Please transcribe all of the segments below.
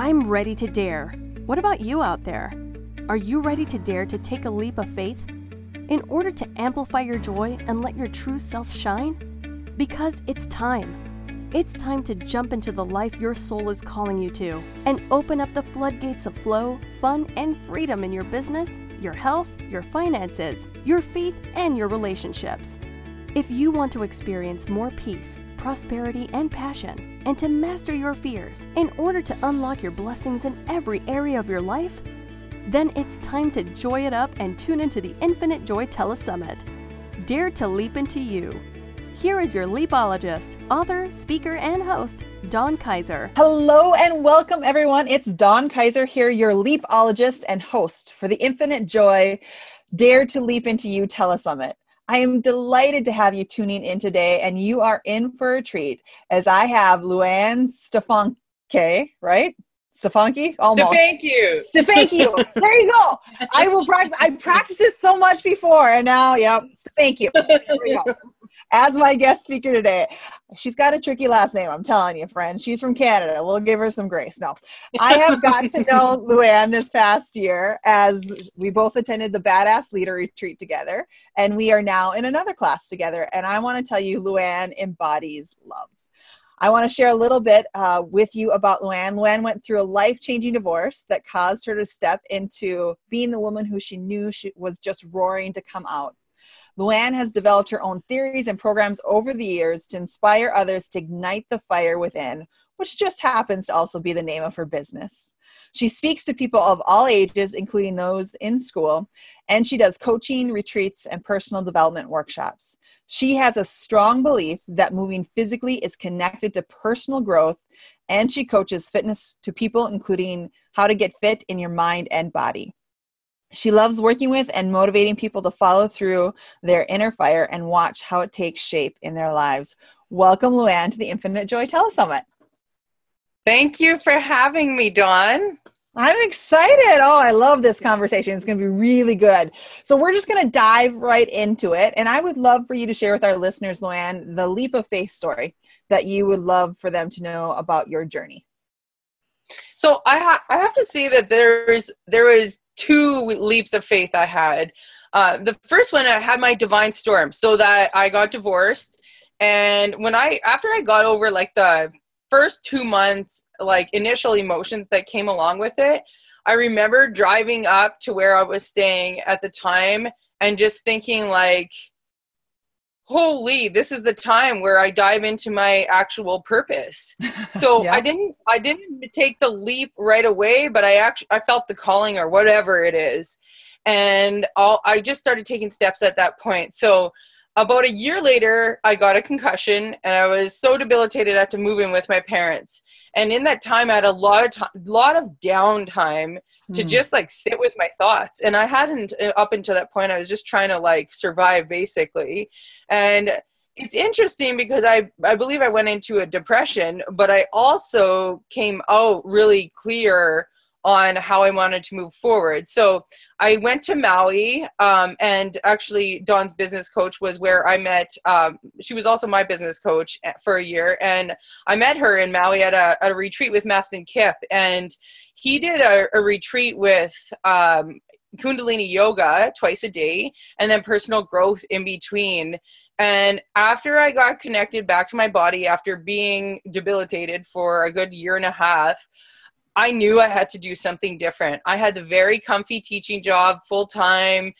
I'm ready to dare. What about you out there? Are you ready to dare to take a leap of faith in order to amplify your joy and let your true self shine? Because it's time. It's time to jump into the life your soul is calling you to and open up the floodgates of flow, fun, and freedom in your business, your health, your finances, your faith, and your relationships. If you want to experience more peace, prosperity, and passion, and to master your fears in order to unlock your blessings in every area of your life, then it's time to joy it up and tune into the Infinite Joy Telesummit. Dare to leap into you. Here is your leapologist, author, speaker, and host, Dawn Kaiser. Hello and welcome, everyone. It's Dawn Kaiser here, your leapologist and host for the Infinite Joy Dare to Leap into You Telesummit. I am delighted to have you tuning in today, and you are in for a treat as I have Luann Stefanke, right? Stefanke? Almost. Thank you. Thank there you go. I will practice. I practiced this so much before, and now, yep. Thank you. There we go. As my guest speaker today, she's got a tricky last name. I'm telling you, friend. She's from Canada. We'll give her some grace. No, I have got to know Luann this past year as we both attended the Badass Leader Retreat together, and we are now in another class together. And I want to tell you, Luann embodies love. I want to share a little bit uh, with you about Luann. Luann went through a life changing divorce that caused her to step into being the woman who she knew she was just roaring to come out. Luann has developed her own theories and programs over the years to inspire others to ignite the fire within, which just happens to also be the name of her business. She speaks to people of all ages, including those in school, and she does coaching, retreats, and personal development workshops. She has a strong belief that moving physically is connected to personal growth, and she coaches fitness to people, including how to get fit in your mind and body. She loves working with and motivating people to follow through their inner fire and watch how it takes shape in their lives. Welcome, Luann, to the Infinite Joy Telesummit. Thank you for having me, Dawn. I'm excited. Oh, I love this conversation. It's going to be really good. So, we're just going to dive right into it. And I would love for you to share with our listeners, Luann, the leap of faith story that you would love for them to know about your journey. So I ha- I have to say that there's there was two leaps of faith I had. Uh, the first one I had my divine storm, so that I got divorced, and when I after I got over like the first two months like initial emotions that came along with it, I remember driving up to where I was staying at the time and just thinking like holy this is the time where i dive into my actual purpose. So yeah. i didn't i didn't take the leap right away but i actually i felt the calling or whatever it is. And I'll, i just started taking steps at that point. So about a year later i got a concussion and i was so debilitated i had to move in with my parents. And in that time i had a lot of time lot of downtime to mm. just like sit with my thoughts. And i hadn't uh, up until that point i was just trying to like survive basically. And it's interesting because i i believe i went into a depression but i also came out really clear on how I wanted to move forward. So I went to Maui, um, and actually, Dawn's business coach was where I met. Um, she was also my business coach for a year, and I met her in Maui at a, a retreat with Mastin Kipp, and he did a, a retreat with um, Kundalini yoga twice a day, and then personal growth in between. And after I got connected back to my body after being debilitated for a good year and a half, I knew I had to do something different. I had the very comfy teaching job, full time,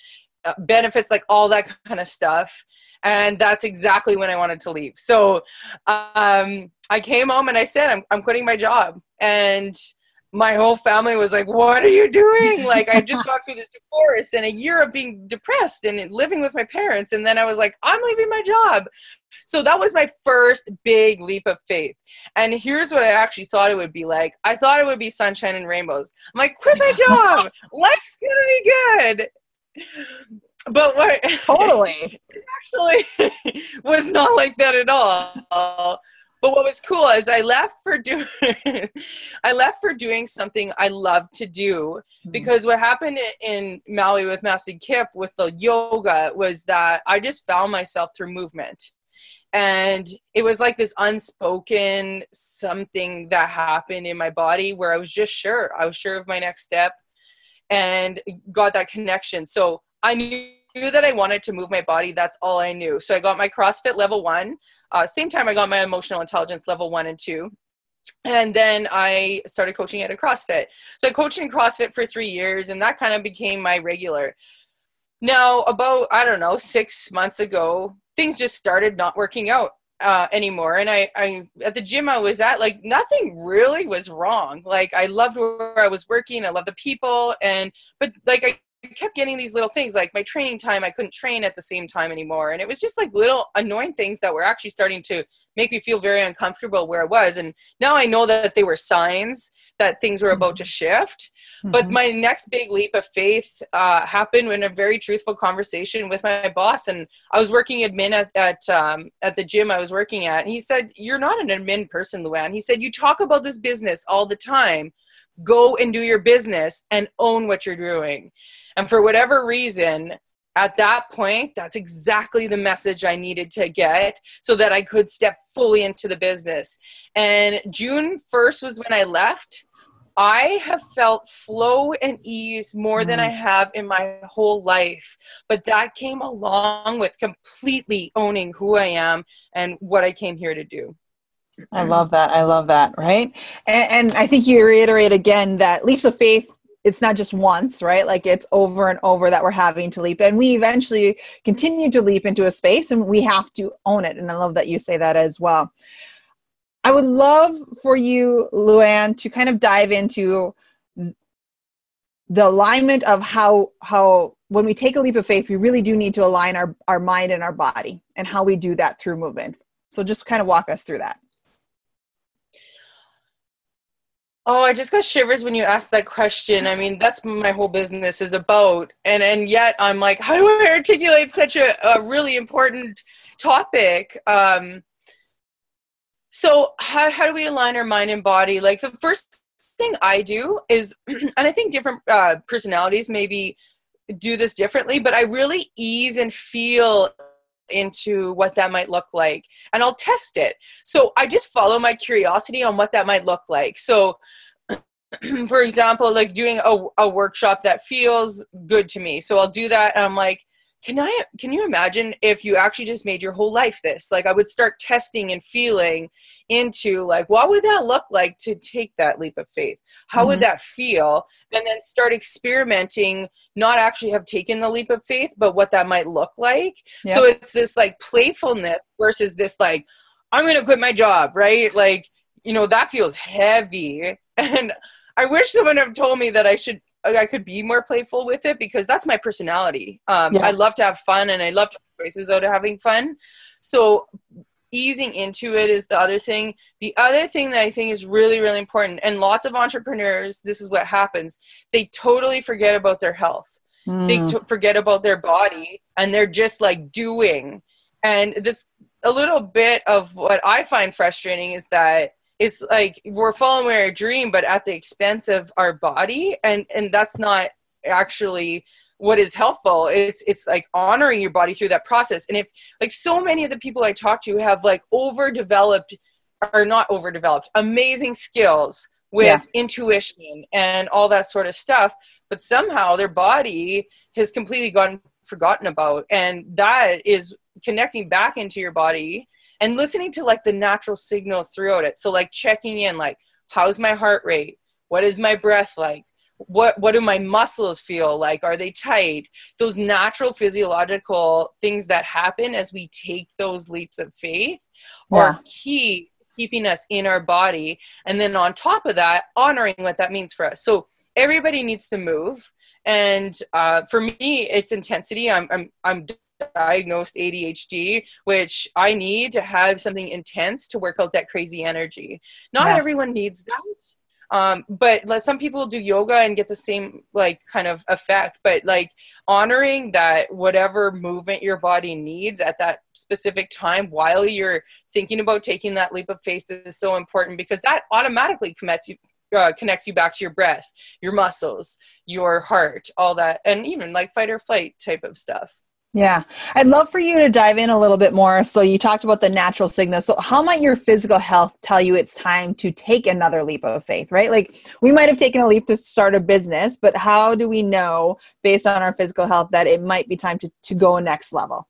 uh, benefits, like all that kind of stuff. And that's exactly when I wanted to leave. So um, I came home and I said, I'm, I'm quitting my job. And my whole family was like, What are you doing? Like, I just got through this divorce and a year of being depressed and living with my parents. And then I was like, I'm leaving my job. So that was my first big leap of faith. And here's what I actually thought it would be like I thought it would be sunshine and rainbows. I'm like, Quit my job. Life's going to be good. But what totally actually was not like that at all but what was cool is I left for doing I left for doing something I love to do mm-hmm. because what happened in Maui with Mastin Kipp with the yoga was that I just found myself through movement. and it was like this unspoken something that happened in my body where i was just sure i was sure of my next step and got that connection so i knew that i wanted to move my body that's all i knew so i got my crossfit level one uh, same time i got my emotional intelligence level one and two and then i started coaching at a crossfit so i coached in crossfit for three years and that kind of became my regular now about i don't know six months ago things just started not working out uh, anymore. And I, I, at the gym I was at, like nothing really was wrong. Like I loved where I was working. I loved the people. And, but like I kept getting these little things like my training time, I couldn't train at the same time anymore. And it was just like little annoying things that were actually starting to make me feel very uncomfortable where I was. And now I know that they were signs that things were about to mm-hmm. shift. Mm-hmm. But my next big leap of faith uh, happened in a very truthful conversation with my boss. And I was working admin at at, um, at the gym I was working at. And he said, You're not an admin person, Luann. He said, You talk about this business all the time. Go and do your business and own what you're doing. And for whatever reason, at that point, that's exactly the message I needed to get so that I could step fully into the business. And June 1st was when I left. I have felt flow and ease more than I mm. have in my whole life. But that came along with completely owning who I am and what I came here to do. I love that. I love that. Right. And, and I think you reiterate again that leaps of faith it's not just once, right? Like it's over and over that we're having to leap. And we eventually continue to leap into a space and we have to own it. And I love that you say that as well. I would love for you, Luann, to kind of dive into the alignment of how how when we take a leap of faith, we really do need to align our, our mind and our body and how we do that through movement. So just kind of walk us through that. Oh, I just got shivers when you asked that question. I mean, that's my whole business is about. And and yet I'm like, how do I articulate such a, a really important topic? Um, so how, how do we align our mind and body? Like the first thing I do is, and I think different uh, personalities maybe do this differently, but I really ease and feel into what that might look like and I'll test it. So I just follow my curiosity on what that might look like. So for example, like doing a, a workshop that feels good to me. So I'll do that and I'm like, can I can you imagine if you actually just made your whole life this? Like I would start testing and feeling into like what would that look like to take that leap of faith? How mm-hmm. would that feel? And then start experimenting, not actually have taken the leap of faith, but what that might look like. Yep. So it's this like playfulness versus this like, I'm gonna quit my job, right? Like, you know, that feels heavy. And I wish someone had told me that I should I could be more playful with it because that's my personality. Um, yeah. I love to have fun and I love to choices out of having fun. So easing into it is the other thing. The other thing that I think is really, really important, and lots of entrepreneurs, this is what happens. They totally forget about their health. Mm. They t- forget about their body and they're just like doing. And this a little bit of what I find frustrating is that it's like we're following our dream but at the expense of our body. And and that's not actually what is helpful. It's it's like honoring your body through that process. And if like so many of the people i talk to have like overdeveloped are not overdeveloped amazing skills with yeah. intuition and all that sort of stuff but somehow their body has completely gone forgotten about. And that is connecting back into your body and listening to like the natural signals throughout it. So like checking in like how's my heart rate? What is my breath like? What what do my muscles feel like? Are they tight? Those natural physiological things that happen as we take those leaps of faith yeah. are key keeping us in our body. And then on top of that honoring what that means for us. So everybody needs to move. And uh, for me it's intensity. I'm i'm i'm diagnosed ADHD, which I need to have something intense to work out that crazy energy. Not yeah. everyone needs that. Um, but like, some people do yoga and get the same like kind of effect but like honoring that whatever movement your body needs at that specific time while you're thinking about taking that leap of faith is so important because that automatically connects you uh, connects you back to your breath your muscles your heart all that and even like fight or flight type of stuff Yeah. I'd love for you to dive in a little bit more. So, you talked about the natural signals. So, how might your physical health tell you it's time to take another leap of faith, right? Like, we might have taken a leap to start a business, but how do we know, based on our physical health, that it might be time to, to go next level?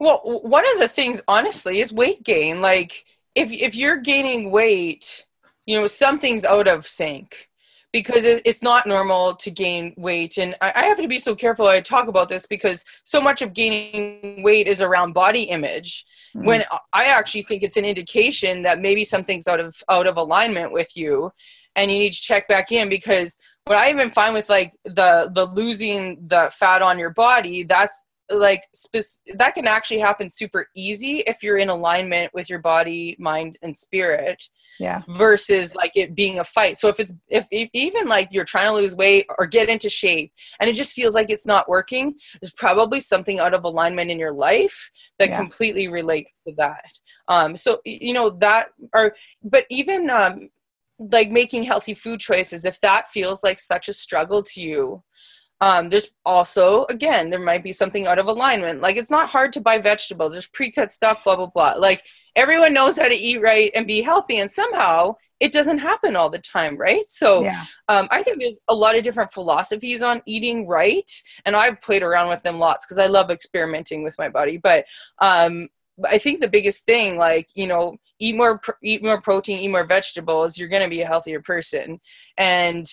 Well, one of the things, honestly, is weight gain. Like, if, if you're gaining weight, you know, something's out of sync because it's not normal to gain weight. And I have to be so careful I talk about this because so much of gaining weight is around body image. Mm-hmm. When I actually think it's an indication that maybe something's out of out of alignment with you, and you need to check back in because what I even find with like the the losing the fat on your body, that's like spe- that can actually happen super easy if you're in alignment with your body, mind, and spirit yeah. versus like it being a fight. So if it's if, if, even like you're trying to lose weight or get into shape and it just feels like it's not working there's probably something out of alignment in your life that yeah. completely relates to that. Um so you know that or but even um like making healthy food choices if that feels like such a struggle to you um, there's also again there might be something out of alignment. Like it's not hard to buy vegetables. There's pre-cut stuff blah blah blah. Like everyone knows how to eat right and be healthy and somehow it doesn't happen all the time right? So yeah. um, i think there's a lot of different philosophies on eating right and i've played around with them lots because i love experimenting with my body but um, i think the biggest thing like you know eat more eat more protein eat more vegetables you're going to be a healthier person. And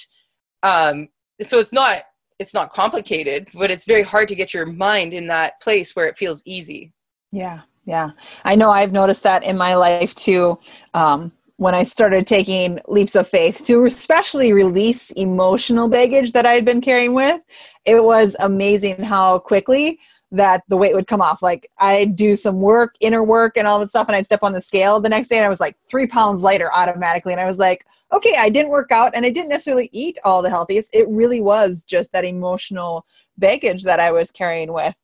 um, so it's not it's not complicated but it's very hard to get your mind in that place where it feels easy. Yeah yeah. I know i've noticed that in my life too um, when i started taking leaps of faith to especially release emotional baggage that i had been carrying with it was amazing how quickly that the weight would come off. Like i'd do some work inner work and all that stuff and i'd step on the scale the next day and i was like three pounds lighter automatically. And i was like okay i didn't work out and i didn't necessarily eat all the healthiest. It really was just that emotional baggage that i was carrying with.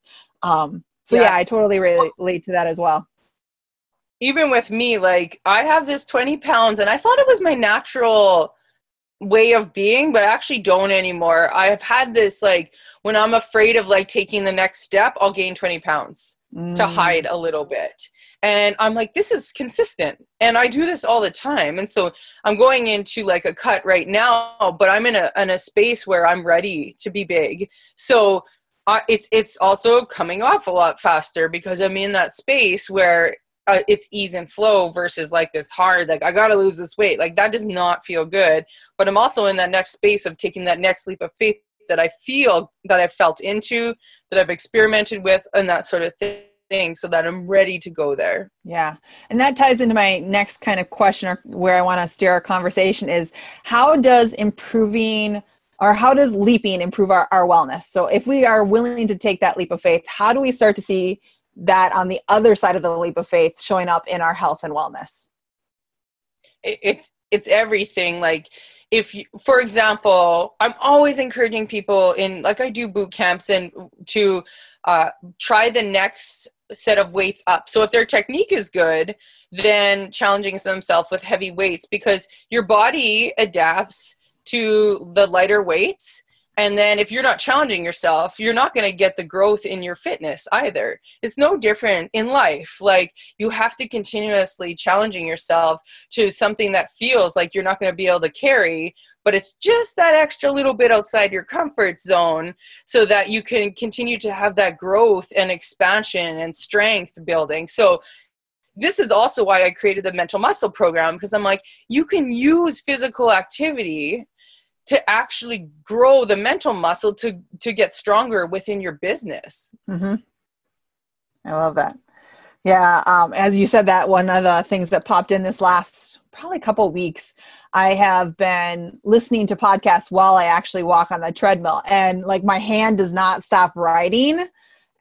Um, so yeah. yeah, I totally relate to that as well. Even with me, like I have this 20 pounds and I thought it was my natural way of being, but I actually don't anymore. I've had this like when I'm afraid of like taking the next step, I'll gain 20 pounds mm. to hide a little bit. And I'm like, this is consistent. And I do this all the time. And so I'm going into like a cut right now, but I'm in a in a space where I'm ready to be big. So uh, it's it's also coming off a lot faster because I'm in that space where uh, it's ease and flow versus like this hard like I gotta lose this weight like that does not feel good. But I'm also in that next space of taking that next leap of faith that I feel that I've felt into, that I've experimented with, and that sort of thing so that I'm ready to go there. Yeah. And that ties into my next kind of question or where I want to steer our conversation is how does improving or how does leaping improve our, our wellness? So if we are willing to take that leap of faith how do we start to see that on the other side of the leap of faith showing up in our health and wellness? It's it's everything. Like if you for example i'm always encouraging people in like i do boot camps and to uh, try the next set of weights up. So if their technique is good then challenging themselves with heavy weights because your body adapts to the lighter weights. And then if you're not challenging yourself you're not going to get the growth in your fitness either. It's no different in life. Like you have to continuously challenging yourself to something that feels like you're not going to be able to carry but it's just that extra little bit outside your comfort zone so that you can continue to have that growth and expansion and strength building. So this is also why I created the mental muscle program because I'm like, you can use physical activity to actually grow the mental muscle to to get stronger within your business. Mm-hmm. i love that. Yeah um, as you said that one of the things that popped in this last probably couple weeks i have been listening to podcasts while i actually walk on the treadmill. And like my hand does not stop writing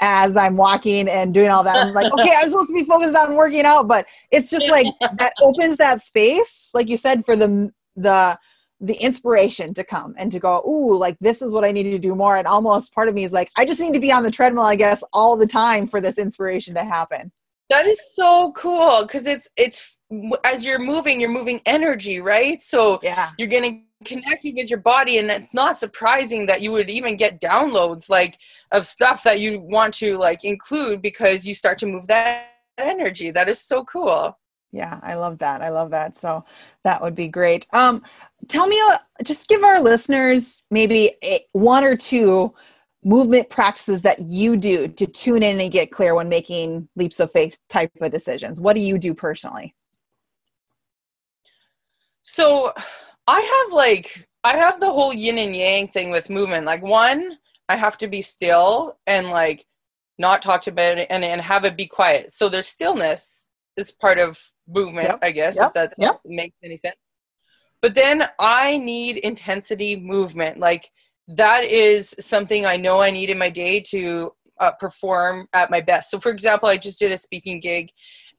as i'm walking and doing all that. I'm like okay i'm supposed to be focused on working out but it's just like that opens that space like you said for the the the inspiration to come and to go, ooh, like this is what I need to do more. And almost part of me is like, I just need to be on the treadmill, I guess, all the time for this inspiration to happen. That is so cool because it's it's as you're moving, you're moving energy, right? So yeah, you're gonna connected with your body and it's not surprising that you would even get downloads like of stuff that you want to like include because you start to move that energy that is so cool yeah i love that i love that so that would be great um tell me uh, just give our listeners maybe a, one or two movement practices that you do to tune in and get clear when making leaps of faith type of decisions what do you do personally so I have like I have the whole yin and yang thing with movement. Like one, I have to be still and like not talk about it and, and have it be quiet. So there's stillness is part of movement, yep. I guess, yep. if that yep. makes any sense. But then I need intensity movement. Like that is something I know I need in my day to uh, perform at my best. So for example, I just did a speaking gig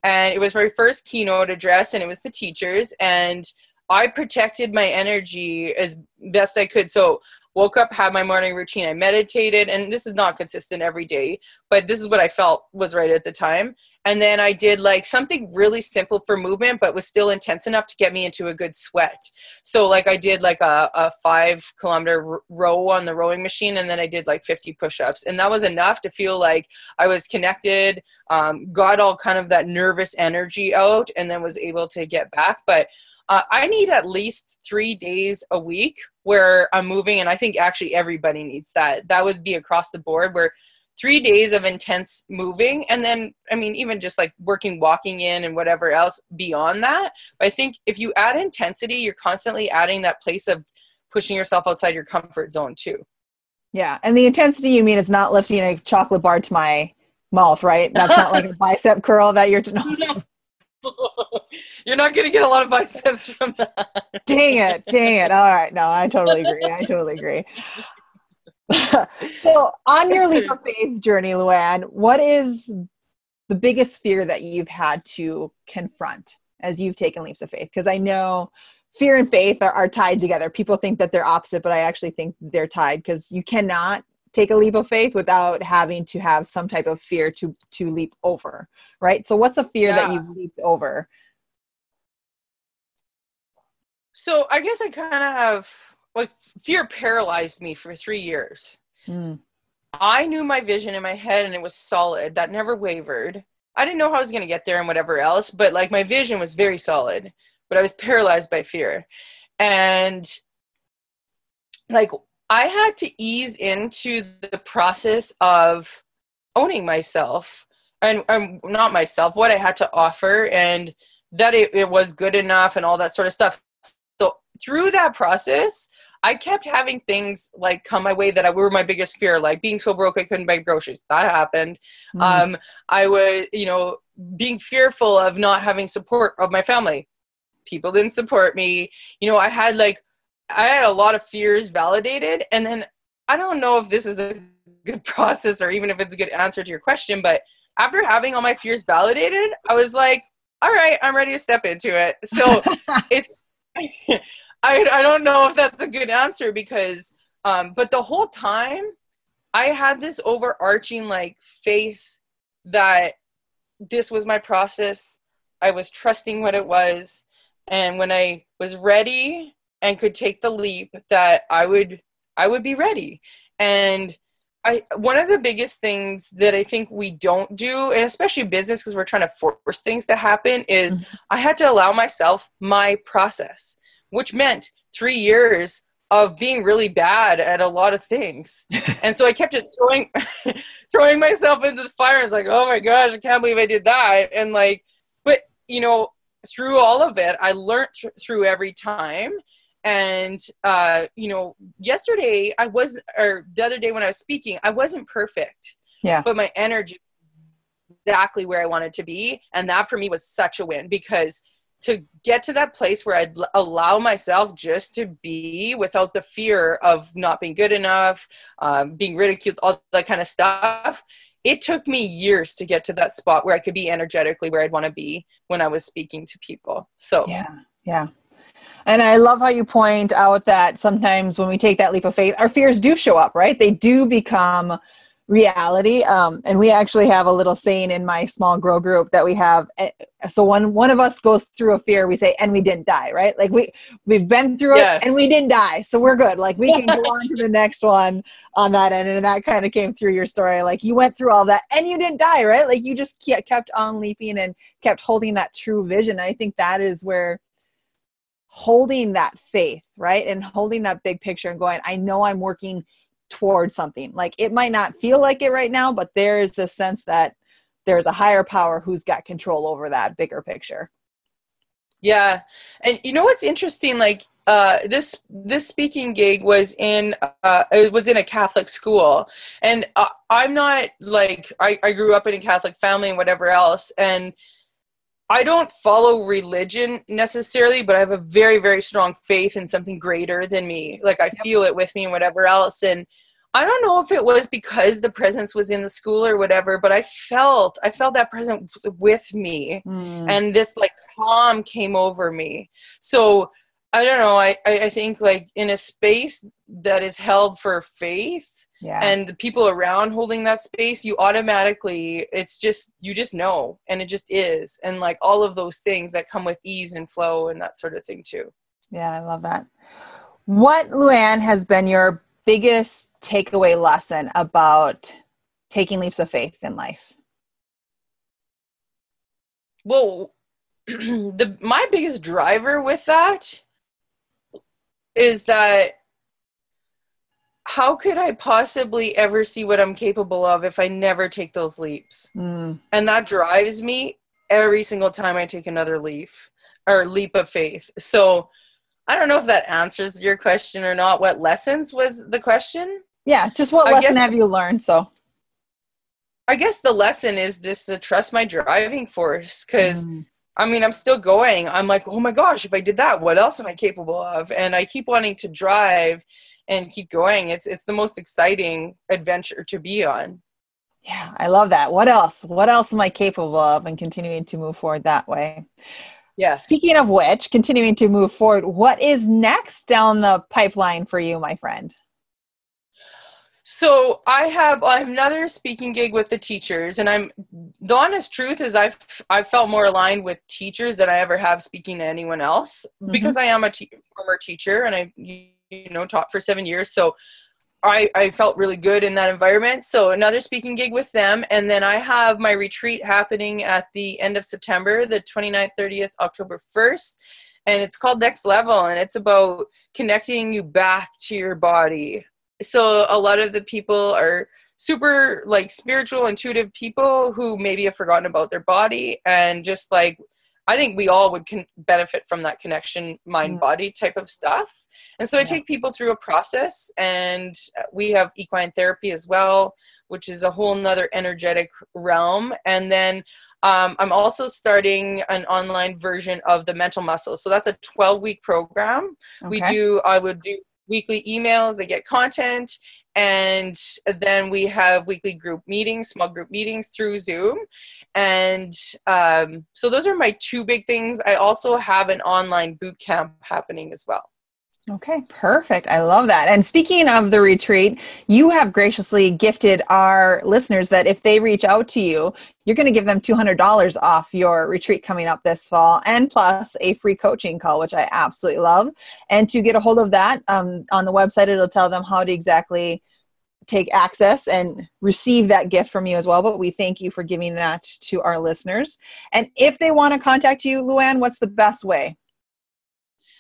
and it was my first keynote address and it was the teachers and I protected my energy as best I could. So woke up, had my morning routine. I meditated, and this is not consistent every day, but this is what I felt was right at the time. And then I did like something really simple for movement, but was still intense enough to get me into a good sweat. So like I did like a, a five kilometer row on the rowing machine, and then I did like 50 push-ups, and that was enough to feel like I was connected, um, got all kind of that nervous energy out, and then was able to get back. But uh, I need at least three days a week where I'm moving, and I think actually everybody needs that. That would be across the board where three days of intense moving and then i mean even just like working walking in and whatever else beyond that but i think if you add intensity you're constantly adding that place of pushing yourself outside your comfort zone too yeah and the intensity you mean is not lifting a chocolate bar to my mouth right that's not like a bicep curl that you're no. You're not going to get a lot of biceps from that. dang it. Dang it. All right. No, I totally agree. I totally agree. so, on your leap of faith journey, Luann, what is the biggest fear that you've had to confront as you've taken leaps of faith? Because I know fear and faith are, are tied together. People think that they're opposite, but I actually think they're tied because you cannot take a leap of faith without having to have some type of fear to to leap over right so what's a fear yeah. that you've leaped over so i guess i kind of have like fear paralyzed me for three years mm. i knew my vision in my head and it was solid that never wavered i didn't know how i was going to get there and whatever else but like my vision was very solid but i was paralyzed by fear and like I had to ease into the process of owning myself and, and not myself, what I had to offer, and that it, it was good enough and all that sort of stuff. So through that process, I kept having things like come my way that I, were my biggest fear, like being so broke I couldn't buy groceries. That happened. Mm. Um, I was, you know, being fearful of not having support of my family. People didn't support me. You know, I had like I had a lot of fears validated, and then I don't know if this is a good process or even if it's a good answer to your question, but after having all my fears validated, I was like, all right, I'm ready to step into it. So it's I I don't know if that's a good answer because um but the whole time I had this overarching like faith that this was my process. I was trusting what it was and when I was ready and could take the leap that I would I would be ready. And I one of the biggest things that I think we don't do, and especially business because we're trying to force things to happen, is mm-hmm. I had to allow myself my process, which meant three years of being really bad at a lot of things. and so I kept just throwing throwing myself into the fire. It's like, oh my gosh, I can't believe I did that. And like, but you know, through all of it, I learned th- through every time and uh, you know yesterday i was or the other day when i was speaking i wasn't perfect yeah but my energy exactly where i wanted to be and that for me was such a win because to get to that place where i'd allow myself just to be without the fear of not being good enough um, being ridiculed all that kind of stuff it took me years to get to that spot where i could be energetically where i'd want to be when i was speaking to people so yeah yeah and I love how you point out that sometimes when we take that leap of faith, our fears do show up, right? They do become reality. Um, and we actually have a little saying in my small grow group that we have. eh, So when one of us goes through a fear, we say, "And we didn't die," right? Like we we've been through Yes. it and we didn't die, so we're good. Like we can go on to the next one on that end. And that kind of came through your story. Like you went through all that and you didn't die, right? Like you just ke- kept on leaping and kept holding that true vision. I think that is where holding that faith, right? And holding that big picture and going, I know I'm working towards something. Like it might not feel like it right now, but there's this sense that there's a higher power who's got control over that bigger picture. Yeah, and you know what's interesting? Like uh, this this speaking gig was in uh, it was in a Catholic school, and uh, I'm not like I, I grew up in a Catholic family and whatever else, and I don't follow religion necessarily, but I have a very very strong faith in something greater than me. Like I feel it with me and whatever else, and I don't know if it was because the presence was in the school or whatever, but I felt I felt that presence with me. Hmm. And this like calm came over me. So i don't know I, I think like in a space that is held for faith yeah. and the people around holding that space you automatically it's just you just know and it just is and like all of those things that come with ease and flow and that sort of thing too Yeah, I love that. What, Luann, has been your biggest takeaway lesson about taking leaps of faith in life? well the my biggest driver with that is that how could i possibly ever see what i'm capable of if i never take those leaps? Mm, and that drives me every single time i take another leap or leap of faith. So i don't know if that answers your question or not. What lessons was the question? Yeah, just what I lesson guess- have you learned? So, i guess the lesson is just to trust my driving force because Mm, I mean, I'm still going. I'm like, oh my gosh, if I did that, what else am I capable of? And I keep wanting to drive and keep going. It's it's the most exciting adventure to be on. yeah, I love that. What else? What else am I capable of? And continuing to move forward that way. Yes. Speaking of which, continuing to move forward, what is next down the pipeline for you, my friend? So I have another speaking gig with the teachers, and I'm the honest truth is I've I've felt more aligned with teachers than I ever have speaking to anyone else mm-hmm. because I am a te- former teacher and I you know taught for seven years. So I I felt really good in that environment. So another speaking gig with them, and then I have my retreat happening at the end of September, the 29th, 30th, October 1st. And it's called Next Level, and it's about connecting you back to your body so a lot of the people are super like spiritual intuitive people who maybe have forgotten about their body and just like i think we all would con- benefit from that connection mind Mm. body type of stuff. And so i take people through a process and we have equine therapy as well which is a whole nother energetic realm. And then um, i'm also starting an online version of the mental muscle. So that's a 12 week program. We do i would do weekly emails they get content and then we have weekly group meetings small group meetings through zoom. And um, so those are my two big things. I also have an online boot camp happening as well Okay, perfect. I love that. And speaking of the retreat, you have graciously gifted our listeners that if they reach out to you, you're going to give them $200 off your retreat coming up this fall and plus a free coaching call, which I absolutely love. And to get a hold of that um, on the website, it'll tell them how to exactly take access and receive that gift from you as well. But we thank you for giving that to our listeners. And if they want to contact you, Luann, what's the best way?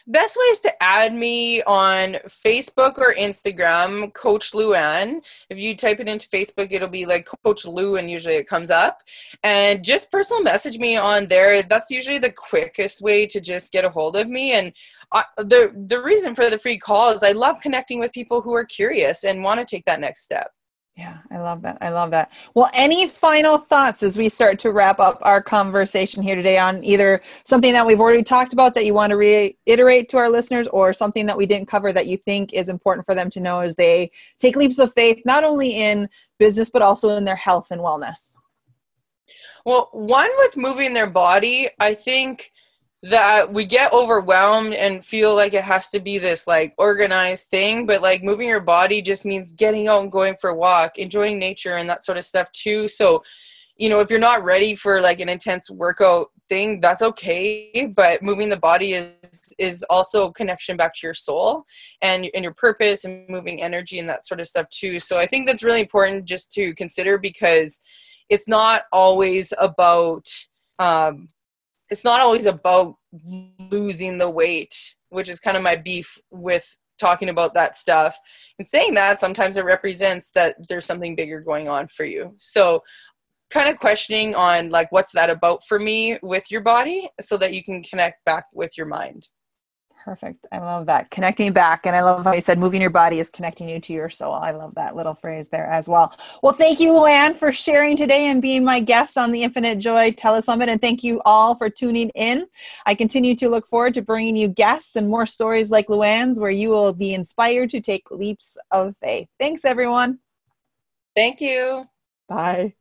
Best way is to add me on Facebook or Instagram, Coach Luann. If you type it into Facebook, it'll be like Coach Lou, and usually it comes up. And just personal message me on there. That's usually the quickest way to just get a hold of me. And I, the the reason for the free call is I love connecting with people who are curious and want to take that next step. Yeah, I love that. I love that. Well, any final thoughts as we start to wrap up our conversation here today on either something that we've already talked about that you want to reiterate to our listeners or something that we didn't cover that you think is important for them to know as they take leaps of faith, not only in business, but also in their health and wellness? Well, one with moving their body, I think that we get overwhelmed and feel like it has to be this like organized thing but like moving your body just means getting out and going for a walk enjoying nature and that sort of stuff too. So you know if you're not ready for like an intense workout thing that's okay but moving the body is is also connection back to your soul and and your purpose and moving energy and that sort of stuff too. So i think that's really important just to consider because it's not always about um it's not always about losing the weight which is kind of my beef with talking about that stuff. And saying that sometimes it represents that there's something bigger going on for you. So kind of questioning on like what's that about for me with your body so that you can connect back with your mind Perfect. I love that. Connecting back. And I love how you said moving your body is connecting you to your soul. I love that little phrase there as well. Well, thank you, Luann, for sharing today and being my guest on the Infinite Joy Telesummit. And thank you all for tuning in. I continue to look forward to bringing you guests and more stories like Luann's where you will be inspired to take leaps of faith. Thanks, everyone. Thank you. Bye.